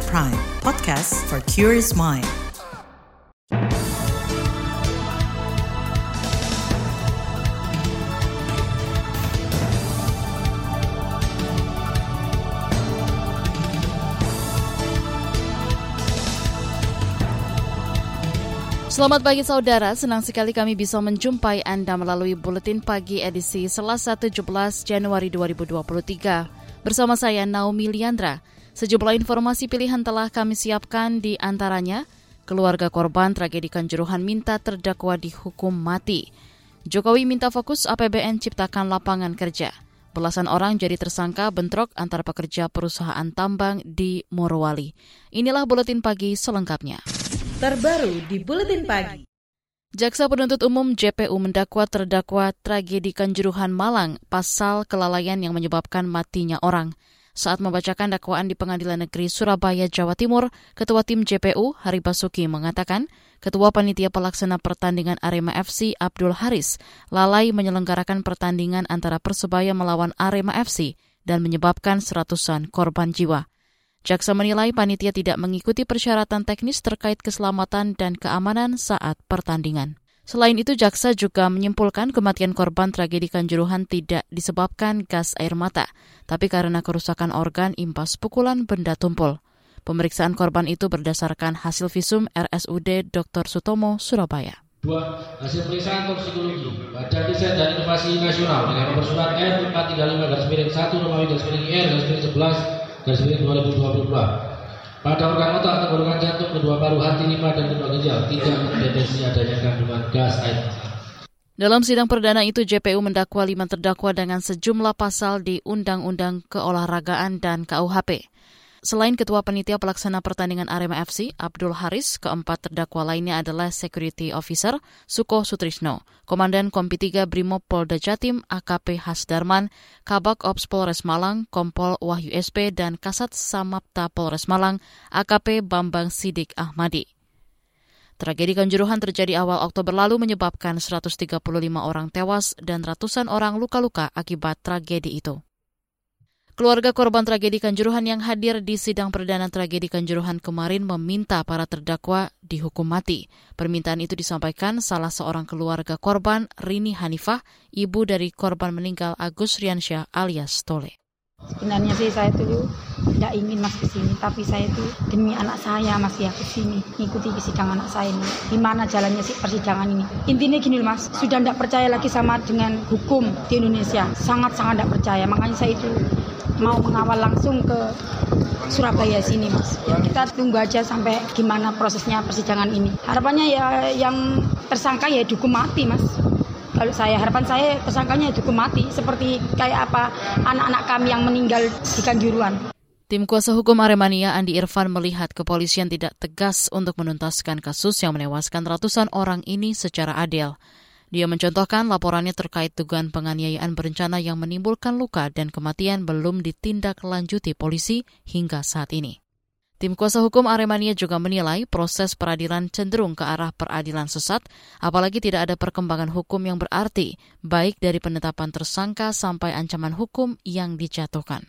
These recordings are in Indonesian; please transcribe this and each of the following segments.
KBR Prime, podcast for curious mind. Selamat pagi saudara, senang sekali kami bisa menjumpai Anda melalui Buletin Pagi edisi Selasa 17 Januari 2023. Bersama saya Naomi Liandra, sejumlah informasi pilihan telah kami siapkan di antaranya, keluarga korban tragedi Kanjuruhan minta terdakwa dihukum mati. Jokowi minta fokus APBN ciptakan lapangan kerja. Belasan orang jadi tersangka bentrok antar pekerja perusahaan tambang di Morowali. Inilah Buletin Pagi selengkapnya terbaru di Buletin Pagi. Jaksa Penuntut Umum JPU mendakwa terdakwa tragedi Kanjuruhan Malang pasal kelalaian yang menyebabkan matinya orang. Saat membacakan dakwaan di Pengadilan Negeri Surabaya, Jawa Timur, Ketua Tim JPU, Hari Basuki, mengatakan Ketua Panitia Pelaksana Pertandingan Arema FC, Abdul Haris, lalai menyelenggarakan pertandingan antara Persebaya melawan Arema FC dan menyebabkan seratusan korban jiwa. Jaksa menilai panitia tidak mengikuti persyaratan teknis terkait keselamatan dan keamanan saat pertandingan. Selain itu, jaksa juga menyimpulkan kematian korban tragedi Kanjuruhan tidak disebabkan gas air mata, tapi karena kerusakan organ impas pukulan benda tumpul. Pemeriksaan korban itu berdasarkan hasil visum RSUD Dr. Sutomo, Surabaya. Dua, hasil pemeriksaan toksikologi Badan Riset dan Inovasi Nasional dengan nomor surat R 435 garis miring 1 Romawi garis miring R garis miring 11 garis miring 2022 pada organ otak organ jantung kedua paru hati lima dan kedua ginjal tidak terdeteksi adanya kandungan gas air dalam sidang perdana itu, JPU mendakwa lima terdakwa dengan sejumlah pasal di Undang-Undang Keolahragaan dan KUHP. Selain Ketua Penitia Pelaksana Pertandingan Arema FC, Abdul Haris, keempat terdakwa lainnya adalah Security Officer Suko Sutrisno, Komandan Kompi 3 Brimob Polda Jatim AKP Hasdarman, Kabak Ops Polres Malang Kompol Wahyu SP, dan Kasat Samapta Polres Malang AKP Bambang Sidik Ahmadi. Tragedi Kanjuruhan terjadi awal Oktober lalu menyebabkan 135 orang tewas dan ratusan orang luka-luka akibat tragedi itu. Keluarga korban tragedi Kanjuruhan yang hadir di sidang perdana tragedi Kanjuruhan kemarin meminta para terdakwa dihukum mati. Permintaan itu disampaikan salah seorang keluarga korban, Rini Hanifah, ibu dari korban meninggal Agus Riansyah alias Tole. Sebenarnya sih saya tuh tidak ingin mas ke sini, tapi saya tuh demi anak saya mas ya ke sini, ngikuti sidang anak saya ini. Gimana jalannya sih persidangan ini? Intinya gini mas, sudah tidak percaya lagi sama dengan hukum di Indonesia, sangat-sangat tidak percaya. Makanya saya itu mau mengawal langsung ke Surabaya sini mas kita tunggu aja sampai gimana prosesnya persidangan ini harapannya ya yang tersangka ya dihukum mati mas kalau saya harapan saya tersangkanya dihukum mati seperti kayak apa anak-anak kami yang meninggal di Kanjuruan Tim kuasa hukum Aremania Andi Irfan melihat kepolisian tidak tegas untuk menuntaskan kasus yang menewaskan ratusan orang ini secara adil. Dia mencontohkan laporannya terkait dugaan penganiayaan berencana yang menimbulkan luka dan kematian belum ditindaklanjuti polisi hingga saat ini. Tim kuasa hukum Aremania juga menilai proses peradilan cenderung ke arah peradilan sesat, apalagi tidak ada perkembangan hukum yang berarti, baik dari penetapan tersangka sampai ancaman hukum yang dijatuhkan.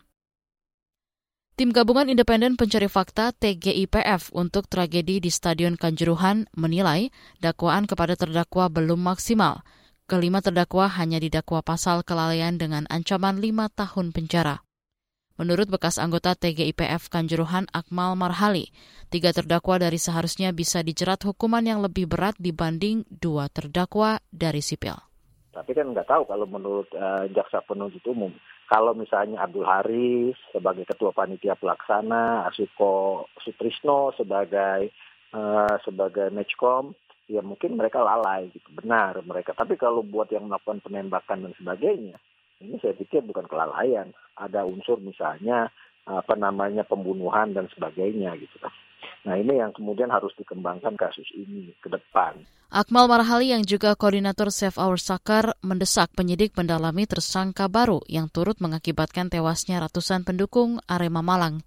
Tim Gabungan Independen Pencari Fakta TGIPF untuk tragedi di Stadion Kanjuruhan menilai dakwaan kepada terdakwa belum maksimal. Kelima terdakwa hanya didakwa pasal kelalaian dengan ancaman lima tahun penjara. Menurut bekas anggota TGIPF Kanjuruhan Akmal Marhali, tiga terdakwa dari seharusnya bisa dijerat hukuman yang lebih berat dibanding dua terdakwa dari sipil. Tapi kan nggak tahu kalau menurut uh, jaksa penuntut umum kalau misalnya Abdul Haris sebagai ketua panitia pelaksana, Asuko Sutrisno sebagai uh, sebagai matchcom, ya mungkin mereka lalai gitu. Benar mereka. Tapi kalau buat yang melakukan penembakan dan sebagainya, ini saya pikir bukan kelalaian. Ada unsur misalnya apa namanya pembunuhan dan sebagainya gitu kan. Nah ini yang kemudian harus dikembangkan kasus ini ke depan. Akmal Marhali yang juga koordinator Save Our Soccer mendesak penyidik mendalami tersangka baru yang turut mengakibatkan tewasnya ratusan pendukung Arema Malang.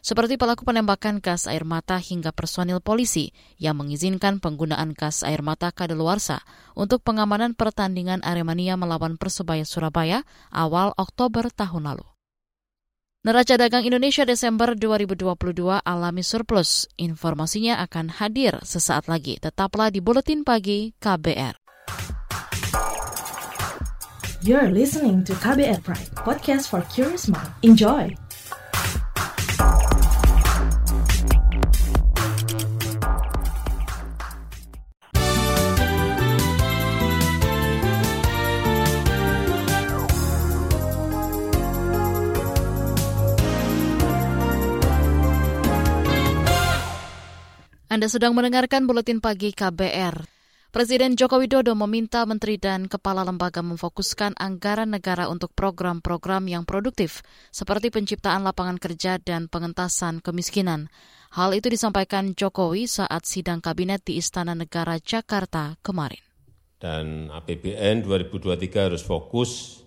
Seperti pelaku penembakan gas air mata hingga personil polisi yang mengizinkan penggunaan gas air mata kadaluarsa untuk pengamanan pertandingan Aremania melawan Persebaya Surabaya awal Oktober tahun lalu. Neraca dagang Indonesia Desember 2022 alami surplus. Informasinya akan hadir sesaat lagi. Tetaplah di Buletin Pagi KBR. You're listening to KBR Pride, podcast for curious mind. Enjoy! Anda sedang mendengarkan buletin pagi KBR. Presiden Joko Widodo meminta menteri dan kepala lembaga memfokuskan anggaran negara untuk program-program yang produktif, seperti penciptaan lapangan kerja dan pengentasan kemiskinan. Hal itu disampaikan Jokowi saat sidang kabinet di Istana Negara Jakarta kemarin. Dan APBN 2023 harus fokus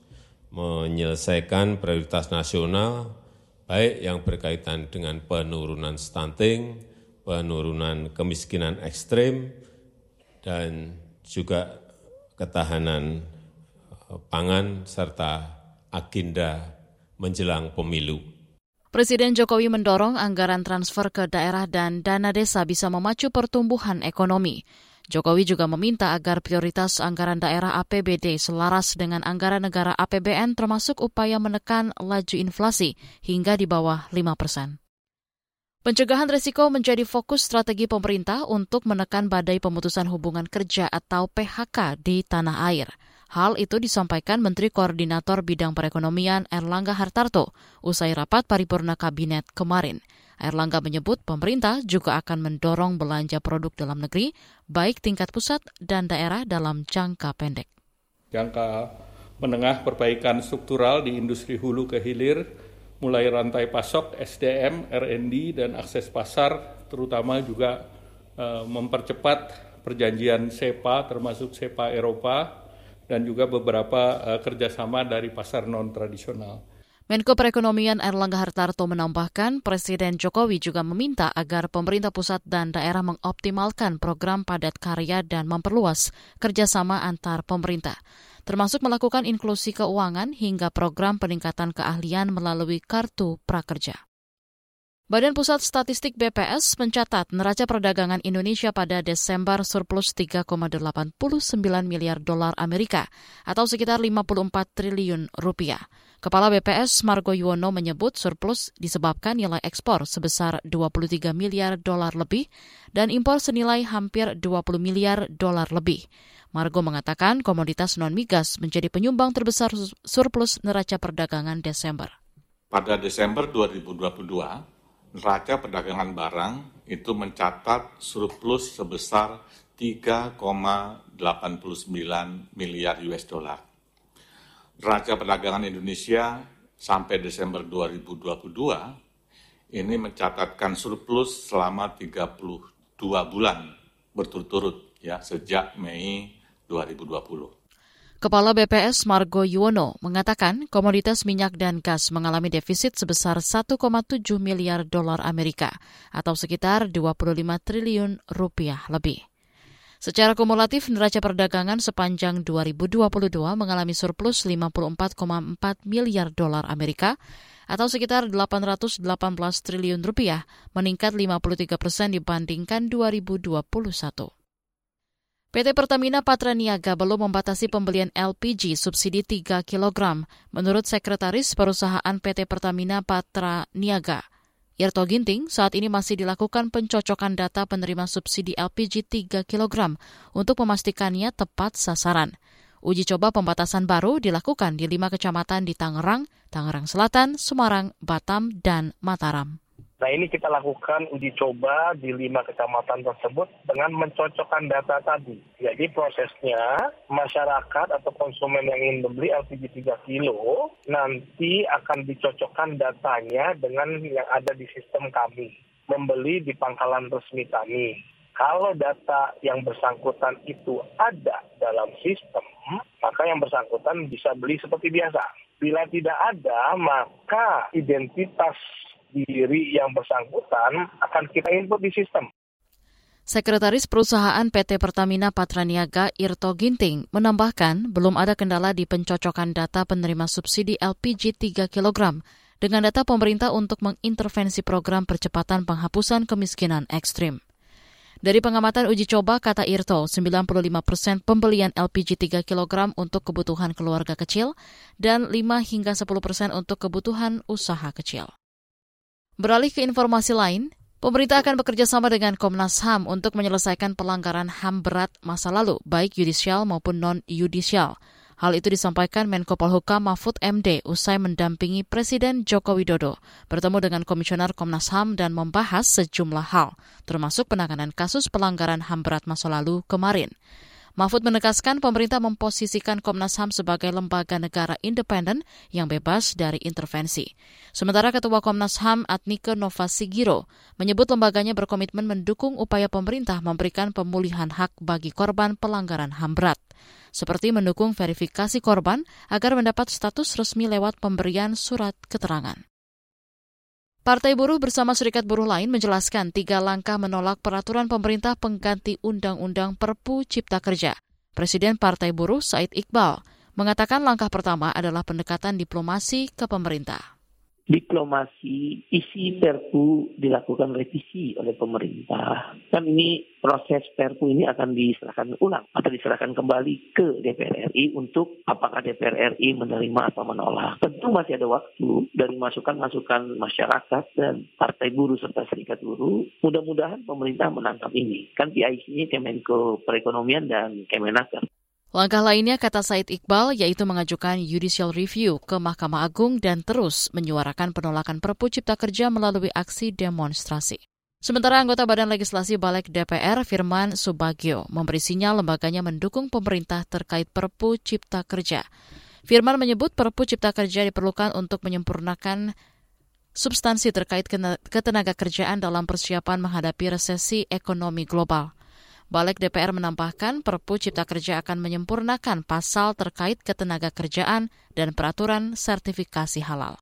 menyelesaikan prioritas nasional, baik yang berkaitan dengan penurunan stunting, penurunan kemiskinan ekstrim, dan juga ketahanan eh, pangan serta agenda menjelang pemilu. Presiden Jokowi mendorong anggaran transfer ke daerah dan dana desa bisa memacu pertumbuhan ekonomi. Jokowi juga meminta agar prioritas anggaran daerah APBD selaras dengan anggaran negara APBN termasuk upaya menekan laju inflasi hingga di bawah 5 persen. Pencegahan risiko menjadi fokus strategi pemerintah untuk menekan badai pemutusan hubungan kerja atau PHK di tanah air. Hal itu disampaikan Menteri Koordinator Bidang Perekonomian Erlangga Hartarto usai rapat paripurna kabinet kemarin. Erlangga menyebut pemerintah juga akan mendorong belanja produk dalam negeri, baik tingkat pusat dan daerah dalam jangka pendek. Jangka menengah perbaikan struktural di industri hulu ke hilir mulai rantai pasok, SDM, R&D, dan akses pasar, terutama juga uh, mempercepat perjanjian SEPA, termasuk SEPA Eropa, dan juga beberapa uh, kerjasama dari pasar non-tradisional. Menko Perekonomian Erlangga Hartarto menambahkan, Presiden Jokowi juga meminta agar pemerintah pusat dan daerah mengoptimalkan program padat karya dan memperluas kerjasama antar pemerintah termasuk melakukan inklusi keuangan hingga program peningkatan keahlian melalui kartu prakerja. Badan Pusat Statistik BPS mencatat neraca perdagangan Indonesia pada Desember surplus 3,89 miliar dolar Amerika atau sekitar 54 triliun rupiah. Kepala BPS Margo Yuwono menyebut surplus disebabkan nilai ekspor sebesar 23 miliar dolar lebih dan impor senilai hampir 20 miliar dolar lebih. Margo mengatakan komoditas non-migas menjadi penyumbang terbesar surplus neraca perdagangan Desember. Pada Desember 2022, neraca perdagangan barang itu mencatat surplus sebesar 3,89 miliar US dollar. Neraca perdagangan Indonesia sampai Desember 2022 ini mencatatkan surplus selama 32 bulan berturut-turut ya sejak Mei 2020. Kepala BPS Margo Yuwono mengatakan komoditas minyak dan gas mengalami defisit sebesar 1,7 miliar dolar Amerika atau sekitar 25 triliun rupiah lebih. Secara kumulatif, neraca perdagangan sepanjang 2022 mengalami surplus 54,4 miliar dolar Amerika atau sekitar 818 triliun rupiah, meningkat 53 persen dibandingkan 2021. PT Pertamina Patraniaga belum membatasi pembelian LPG subsidi 3 kg. Menurut Sekretaris Perusahaan PT Pertamina Patraniaga, Irto Ginting, saat ini masih dilakukan pencocokan data penerima subsidi LPG 3 kg untuk memastikannya tepat sasaran. Uji coba pembatasan baru dilakukan di lima kecamatan di Tangerang, Tangerang Selatan, Semarang, Batam, dan Mataram. Nah ini kita lakukan uji coba di lima kecamatan tersebut dengan mencocokkan data tadi. Jadi prosesnya masyarakat atau konsumen yang ingin membeli LPG 3 kilo nanti akan dicocokkan datanya dengan yang ada di sistem kami. Membeli di pangkalan resmi kami. Kalau data yang bersangkutan itu ada dalam sistem, maka yang bersangkutan bisa beli seperti biasa. Bila tidak ada, maka identitas diri yang bersangkutan akan kita input di sistem. Sekretaris Perusahaan PT Pertamina Patraniaga Irto Ginting menambahkan belum ada kendala di pencocokan data penerima subsidi LPG 3 kg dengan data pemerintah untuk mengintervensi program percepatan penghapusan kemiskinan ekstrim. Dari pengamatan uji coba, kata Irto, 95 persen pembelian LPG 3 kg untuk kebutuhan keluarga kecil dan 5 hingga 10 persen untuk kebutuhan usaha kecil. Beralih ke informasi lain, pemerintah akan bekerja sama dengan Komnas HAM untuk menyelesaikan pelanggaran HAM berat masa lalu, baik yudisial maupun non-yudisial. Hal itu disampaikan Menko Polhukam Mahfud MD usai mendampingi Presiden Joko Widodo bertemu dengan Komisioner Komnas HAM dan membahas sejumlah hal, termasuk penanganan kasus pelanggaran HAM berat masa lalu kemarin. Mahfud menegaskan pemerintah memposisikan Komnas HAM sebagai lembaga negara independen yang bebas dari intervensi. Sementara Ketua Komnas HAM Adnike Nova Sigiro menyebut lembaganya berkomitmen mendukung upaya pemerintah memberikan pemulihan hak bagi korban pelanggaran HAM berat seperti mendukung verifikasi korban agar mendapat status resmi lewat pemberian surat keterangan. Partai Buruh bersama serikat buruh lain menjelaskan tiga langkah menolak peraturan pemerintah pengganti Undang-Undang Perpu Cipta Kerja. Presiden Partai Buruh Said Iqbal mengatakan langkah pertama adalah pendekatan diplomasi ke pemerintah diplomasi isi Perpu dilakukan revisi oleh pemerintah. Kan ini proses Perpu ini akan diserahkan ulang atau diserahkan kembali ke DPR RI untuk apakah DPR RI menerima atau menolak. Tentu masih ada waktu dari masukan-masukan masyarakat dan partai buruh serta serikat buruh. Mudah-mudahan pemerintah menangkap ini. Kan PIC-nya Kemenko Perekonomian dan Kemenaker. Langkah lainnya, kata Said Iqbal, yaitu mengajukan judicial review ke Mahkamah Agung dan terus menyuarakan penolakan Perpu Cipta Kerja melalui aksi demonstrasi. Sementara anggota Badan Legislasi Balik DPR, Firman Subagio, memberi sinyal lembaganya mendukung pemerintah terkait Perpu Cipta Kerja. Firman menyebut Perpu Cipta Kerja diperlukan untuk menyempurnakan substansi terkait ketenaga kerjaan dalam persiapan menghadapi resesi ekonomi global. Balik DPR menambahkan Perpu Cipta Kerja akan menyempurnakan pasal terkait ketenaga kerjaan dan peraturan sertifikasi halal.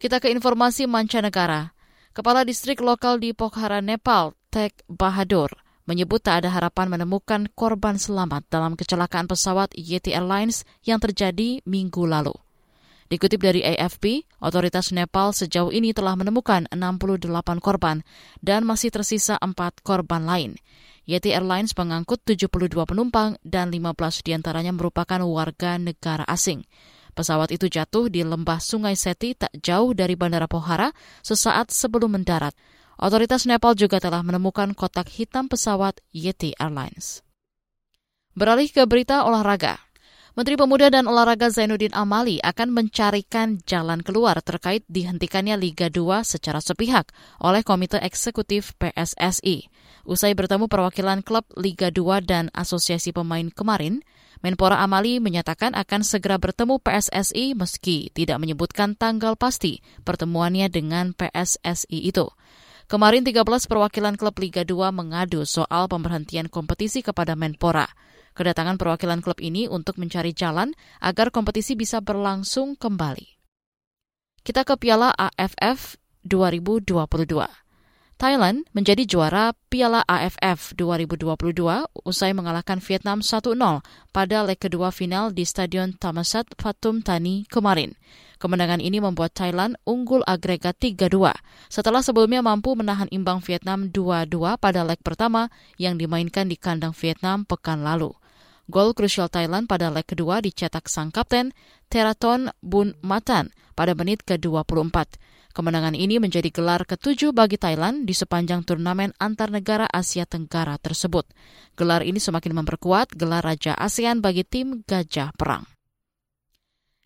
Kita ke informasi mancanegara. Kepala distrik lokal di Pokhara, Nepal, Tek Bahadur, menyebut tak ada harapan menemukan korban selamat dalam kecelakaan pesawat Yeti Airlines yang terjadi minggu lalu. Dikutip dari AFP, otoritas Nepal sejauh ini telah menemukan 68 korban dan masih tersisa 4 korban lain. Yeti Airlines mengangkut 72 penumpang dan 15 di antaranya merupakan warga negara asing. Pesawat itu jatuh di lembah Sungai Seti tak jauh dari Bandara Pohara sesaat sebelum mendarat. Otoritas Nepal juga telah menemukan kotak hitam pesawat Yeti Airlines. Beralih ke berita olahraga. Menteri Pemuda dan Olahraga Zainuddin Amali akan mencarikan jalan keluar terkait dihentikannya Liga 2 secara sepihak oleh Komite Eksekutif PSSI. Usai bertemu perwakilan klub Liga 2 dan Asosiasi Pemain kemarin, Menpora Amali menyatakan akan segera bertemu PSSI meski tidak menyebutkan tanggal pasti pertemuannya dengan PSSI itu. Kemarin 13 perwakilan klub Liga 2 mengadu soal pemberhentian kompetisi kepada Menpora. Kedatangan perwakilan klub ini untuk mencari jalan agar kompetisi bisa berlangsung kembali. Kita ke Piala AFF 2022. Thailand menjadi juara Piala AFF 2022 usai mengalahkan Vietnam 1-0 pada leg kedua final di Stadion Thammasat Pathum Thani kemarin. Kemenangan ini membuat Thailand unggul agregat 3-2 setelah sebelumnya mampu menahan imbang Vietnam 2-2 pada leg pertama yang dimainkan di kandang Vietnam pekan lalu. Gol krusial Thailand pada leg kedua dicetak sang kapten Teraton Bun Matan pada menit ke-24. Kemenangan ini menjadi gelar ketujuh bagi Thailand di sepanjang turnamen antar negara Asia Tenggara tersebut. Gelar ini semakin memperkuat gelar Raja ASEAN bagi tim Gajah Perang.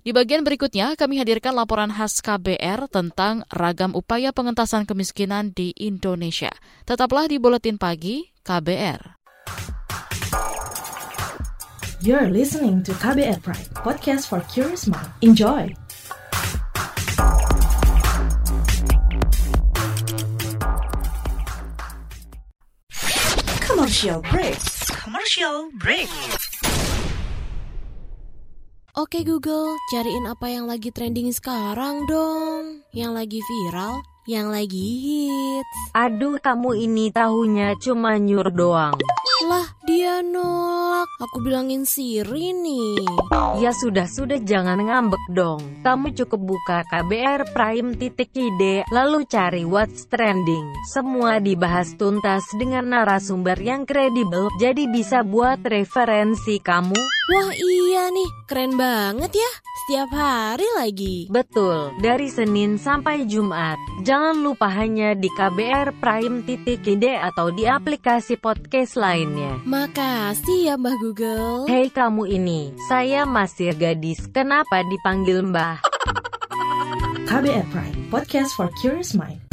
Di bagian berikutnya, kami hadirkan laporan khas KBR tentang ragam upaya pengentasan kemiskinan di Indonesia. Tetaplah di Buletin Pagi KBR. You're listening to KBR Pride, podcast for curious mind. Enjoy! Commercial break. Commercial break. Oke Google, cariin apa yang lagi trending sekarang dong. Yang lagi viral yang lagi hits. Aduh, kamu ini tahunya cuma nyur doang. Lah, dia nolak. Aku bilangin Siri nih. Ya sudah-sudah jangan ngambek dong. Kamu cukup buka KBR Prime titik ide, lalu cari What's Trending. Semua dibahas tuntas dengan narasumber yang kredibel, jadi bisa buat referensi kamu. Wah iya nih, keren banget ya. Setiap hari lagi. Betul, dari Senin sampai Jumat. Jangan lupa hanya di KBR Prime titik ide atau di aplikasi podcast lainnya. Makasih ya Mbah Google. Hei kamu ini, saya masih gadis, kenapa dipanggil Mbah? KBR Prime, podcast for curious mind.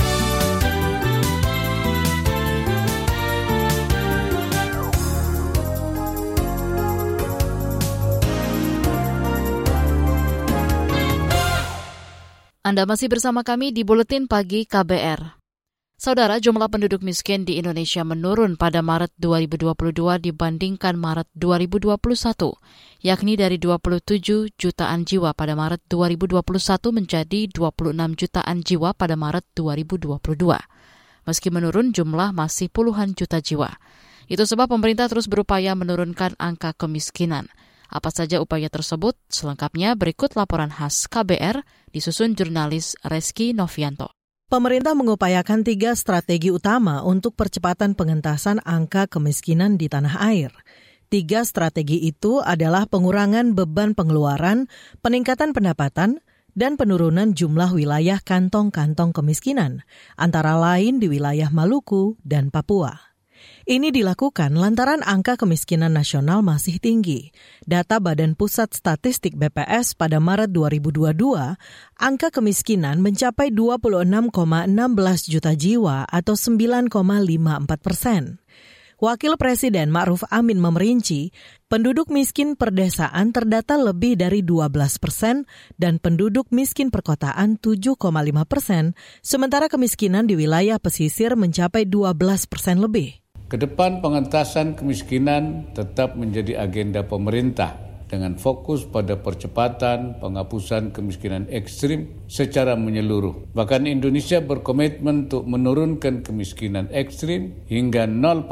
Anda masih bersama kami di Buletin Pagi KBR. Saudara, jumlah penduduk miskin di Indonesia menurun pada Maret 2022 dibandingkan Maret 2021, yakni dari 27 jutaan jiwa pada Maret 2021 menjadi 26 jutaan jiwa pada Maret 2022. Meski menurun, jumlah masih puluhan juta jiwa. Itu sebab pemerintah terus berupaya menurunkan angka kemiskinan. Apa saja upaya tersebut? Selengkapnya berikut laporan khas KBR disusun jurnalis Reski Novianto. Pemerintah mengupayakan tiga strategi utama untuk percepatan pengentasan angka kemiskinan di tanah air. Tiga strategi itu adalah pengurangan beban pengeluaran, peningkatan pendapatan, dan penurunan jumlah wilayah kantong-kantong kemiskinan, antara lain di wilayah Maluku dan Papua. Ini dilakukan lantaran angka kemiskinan nasional masih tinggi. Data Badan Pusat Statistik BPS pada Maret 2022, angka kemiskinan mencapai 26,16 juta jiwa atau 9,54 persen. Wakil Presiden Ma'ruf Amin memerinci, penduduk miskin perdesaan terdata lebih dari 12 persen dan penduduk miskin perkotaan 7,5 persen, sementara kemiskinan di wilayah pesisir mencapai 12 persen lebih. Ke depan pengentasan kemiskinan tetap menjadi agenda pemerintah dengan fokus pada percepatan penghapusan kemiskinan ekstrim secara menyeluruh. Bahkan Indonesia berkomitmen untuk menurunkan kemiskinan ekstrim hingga 0%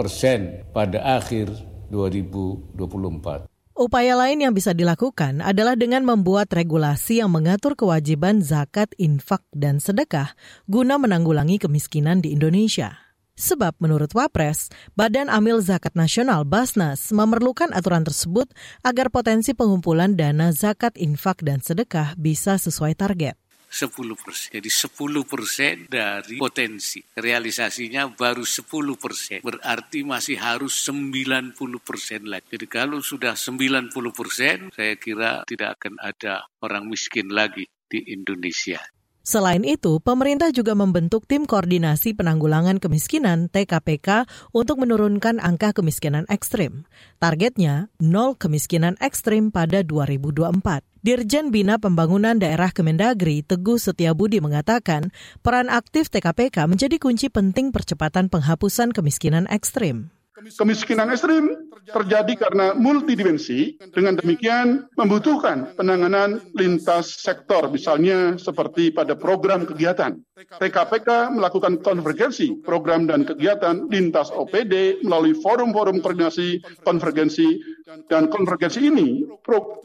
pada akhir 2024. Upaya lain yang bisa dilakukan adalah dengan membuat regulasi yang mengatur kewajiban zakat, infak, dan sedekah guna menanggulangi kemiskinan di Indonesia. Sebab menurut Wapres, Badan Amil Zakat Nasional Basnas memerlukan aturan tersebut agar potensi pengumpulan dana zakat, infak, dan sedekah bisa sesuai target. 10 persen. Jadi 10 persen dari potensi. Realisasinya baru 10 persen. Berarti masih harus 90 persen lagi. Jadi kalau sudah 90 persen, saya kira tidak akan ada orang miskin lagi di Indonesia. Selain itu, pemerintah juga membentuk tim koordinasi penanggulangan kemiskinan TKPK untuk menurunkan angka kemiskinan ekstrim. Targetnya nol kemiskinan ekstrim pada 2024. Dirjen Bina Pembangunan Daerah Kemendagri Teguh Setiabudi mengatakan peran aktif TKPK menjadi kunci penting percepatan penghapusan kemiskinan ekstrim. Kemiskinan ekstrim terjadi karena multidimensi. Dengan demikian membutuhkan penanganan lintas sektor, misalnya seperti pada program kegiatan. TKPK melakukan konvergensi program dan kegiatan lintas OPD melalui forum-forum koordinasi konvergensi dan konvergensi ini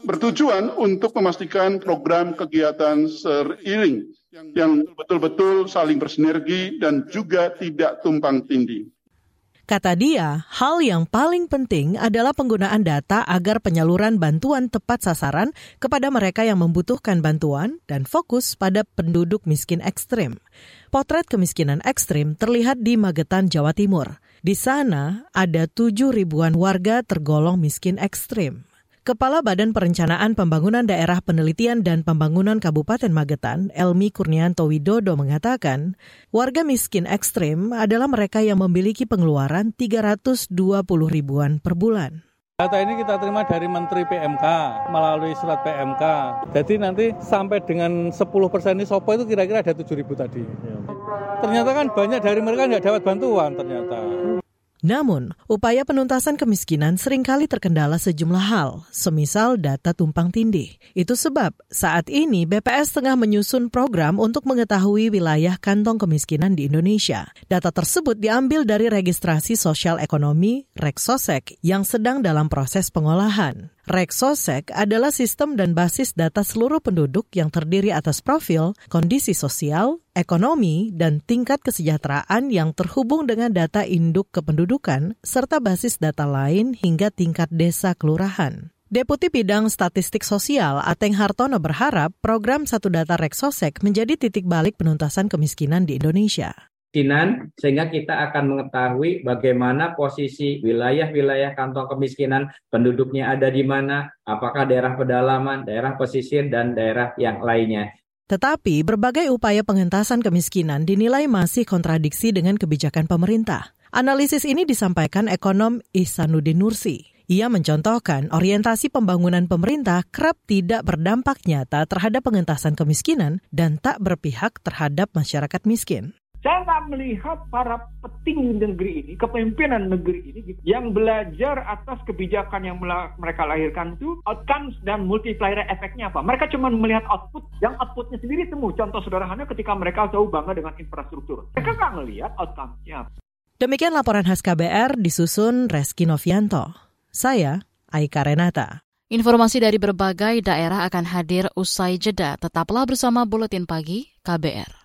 bertujuan untuk memastikan program kegiatan seiring yang betul-betul saling bersinergi dan juga tidak tumpang tindih. Kata dia, hal yang paling penting adalah penggunaan data agar penyaluran bantuan tepat sasaran kepada mereka yang membutuhkan bantuan dan fokus pada penduduk miskin ekstrim. Potret kemiskinan ekstrim terlihat di Magetan, Jawa Timur. Di sana ada tujuh ribuan warga tergolong miskin ekstrim. Kepala Badan Perencanaan Pembangunan Daerah Penelitian dan Pembangunan Kabupaten Magetan, Elmi Kurnianto Widodo mengatakan, warga miskin ekstrim adalah mereka yang memiliki pengeluaran 320 ribuan per bulan. Data ini kita terima dari Menteri PMK melalui surat PMK. Jadi nanti sampai dengan 10 persen ini Sopo itu kira-kira ada 7 ribu tadi. Ternyata kan banyak dari mereka nggak dapat bantuan ternyata. Namun, upaya penuntasan kemiskinan sering kali terkendala sejumlah hal, semisal data tumpang tindih. Itu sebab saat ini BPS tengah menyusun program untuk mengetahui wilayah kantong kemiskinan di Indonesia. Data tersebut diambil dari registrasi sosial ekonomi Reksosek yang sedang dalam proses pengolahan. Reksosek adalah sistem dan basis data seluruh penduduk yang terdiri atas profil, kondisi sosial, ekonomi, dan tingkat kesejahteraan yang terhubung dengan data induk kependudukan, serta basis data lain hingga tingkat desa kelurahan. Deputi Bidang Statistik Sosial Ateng Hartono berharap program Satu Data Reksosek menjadi titik balik penuntasan kemiskinan di Indonesia kemiskinan sehingga kita akan mengetahui bagaimana posisi wilayah-wilayah kantong kemiskinan penduduknya ada di mana, apakah daerah pedalaman, daerah pesisir dan daerah yang lainnya. Tetapi berbagai upaya pengentasan kemiskinan dinilai masih kontradiksi dengan kebijakan pemerintah. Analisis ini disampaikan ekonom Ihsanuddin Nursi. Ia mencontohkan orientasi pembangunan pemerintah kerap tidak berdampak nyata terhadap pengentasan kemiskinan dan tak berpihak terhadap masyarakat miskin. Saya melihat para petinggi negeri ini, kepemimpinan negeri ini, gitu, yang belajar atas kebijakan yang mereka lahirkan itu, outcomes dan multiplier efeknya apa. Mereka cuma melihat output, yang outputnya sendiri temu. Contoh sederhananya ketika mereka jauh bangga dengan infrastruktur. Mereka nggak melihat outcome-nya. Demikian laporan khas KBR disusun Reski Novianto. Saya, Aika Renata. Informasi dari berbagai daerah akan hadir usai jeda. Tetaplah bersama Buletin Pagi KBR.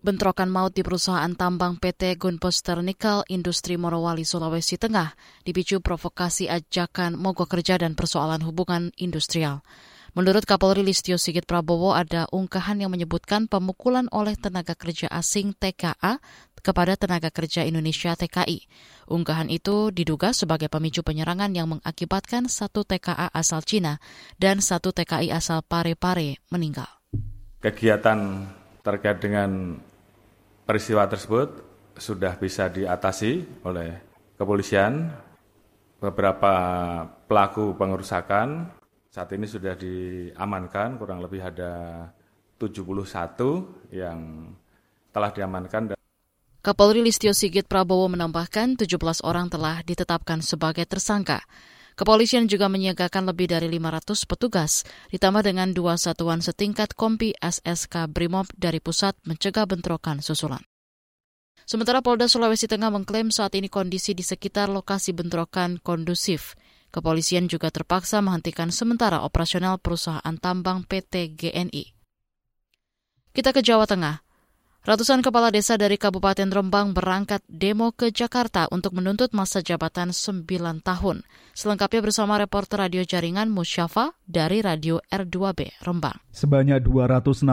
bentrokan maut di perusahaan tambang PT Gunposter Industri Morowali, Sulawesi Tengah dipicu provokasi ajakan mogok kerja dan persoalan hubungan industrial. Menurut Kapolri Listio Sigit Prabowo ada ungkahan yang menyebutkan pemukulan oleh tenaga kerja asing TKA kepada tenaga kerja Indonesia TKI. Ungkahan itu diduga sebagai pemicu penyerangan yang mengakibatkan satu TKA asal Cina dan satu TKI asal Pare-Pare meninggal. Kegiatan terkait dengan peristiwa tersebut sudah bisa diatasi oleh kepolisian. Beberapa pelaku pengerusakan saat ini sudah diamankan, kurang lebih ada 71 yang telah diamankan. Kapolri Listio Sigit Prabowo menambahkan 17 orang telah ditetapkan sebagai tersangka. Kepolisian juga menyiagakan lebih dari 500 petugas, ditambah dengan dua satuan setingkat Kompi SSK Brimob dari pusat mencegah bentrokan susulan. Sementara Polda Sulawesi Tengah mengklaim saat ini kondisi di sekitar lokasi bentrokan kondusif. Kepolisian juga terpaksa menghentikan sementara operasional perusahaan tambang PT GNI. Kita ke Jawa Tengah. Ratusan kepala desa dari Kabupaten Rembang berangkat demo ke Jakarta untuk menuntut masa jabatan 9 tahun. Selengkapnya bersama reporter radio jaringan Musyafa dari Radio R2B Rembang. Sebanyak 265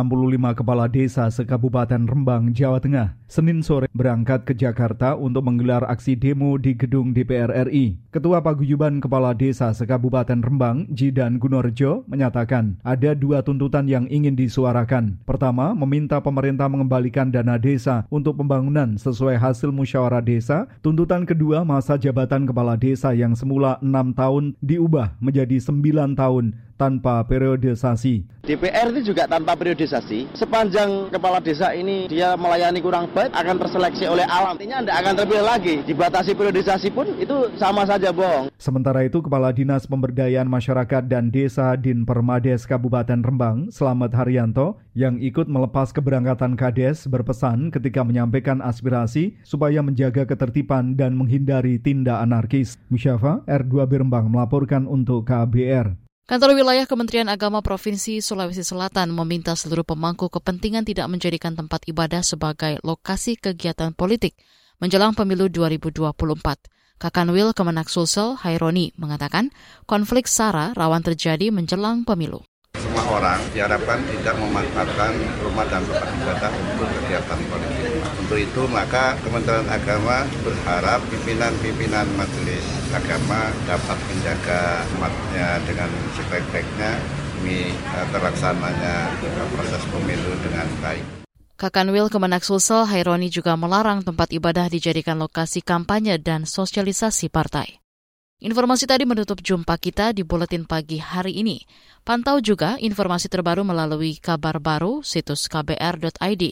kepala desa sekabupaten Rembang, Jawa Tengah, Senin sore berangkat ke Jakarta untuk menggelar aksi demo di gedung DPR RI. Ketua Paguyuban Kepala Desa sekabupaten Rembang, Jidan Gunorjo, menyatakan ada dua tuntutan yang ingin disuarakan. Pertama, meminta pemerintah mengembalikan memberikan dana desa untuk pembangunan sesuai hasil musyawarah desa. Tuntutan kedua, masa jabatan kepala desa yang semula enam tahun diubah menjadi sembilan tahun tanpa periodisasi. DPR itu juga tanpa periodisasi. Sepanjang kepala desa ini dia melayani kurang baik akan terseleksi oleh alam. Artinya tidak akan terpilih lagi. Dibatasi periodisasi pun itu sama saja bohong. Sementara itu Kepala Dinas Pemberdayaan Masyarakat dan Desa Din Permades Kabupaten Rembang, Selamat Haryanto, yang ikut melepas keberangkatan Kades berpesan ketika menyampaikan aspirasi supaya menjaga ketertiban dan menghindari tindak anarkis. Musyafa R2 Rembang melaporkan untuk KBR. Kantor Wilayah Kementerian Agama Provinsi Sulawesi Selatan meminta seluruh pemangku kepentingan tidak menjadikan tempat ibadah sebagai lokasi kegiatan politik menjelang pemilu 2024. Kakanwil Kemenak Sulsel Haironi mengatakan konflik SARA rawan terjadi menjelang pemilu lima orang diharapkan tidak memanfaatkan rumah dan tempat ibadah untuk kegiatan politik. Untuk itu maka Kementerian Agama berharap pimpinan-pimpinan majelis agama dapat menjaga umatnya dengan sebaik-baiknya demi eh, terlaksananya proses pemilu dengan baik. Kakanwil Kemenak Sulsel Haironi juga melarang tempat ibadah dijadikan lokasi kampanye dan sosialisasi partai. Informasi tadi menutup jumpa kita di Buletin Pagi hari ini. Pantau juga informasi terbaru melalui kabar baru situs kbr.id,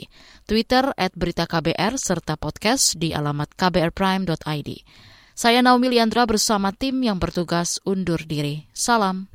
Twitter at berita KBR, serta podcast di alamat kbrprime.id. Saya Naomi Liandra bersama tim yang bertugas undur diri. Salam.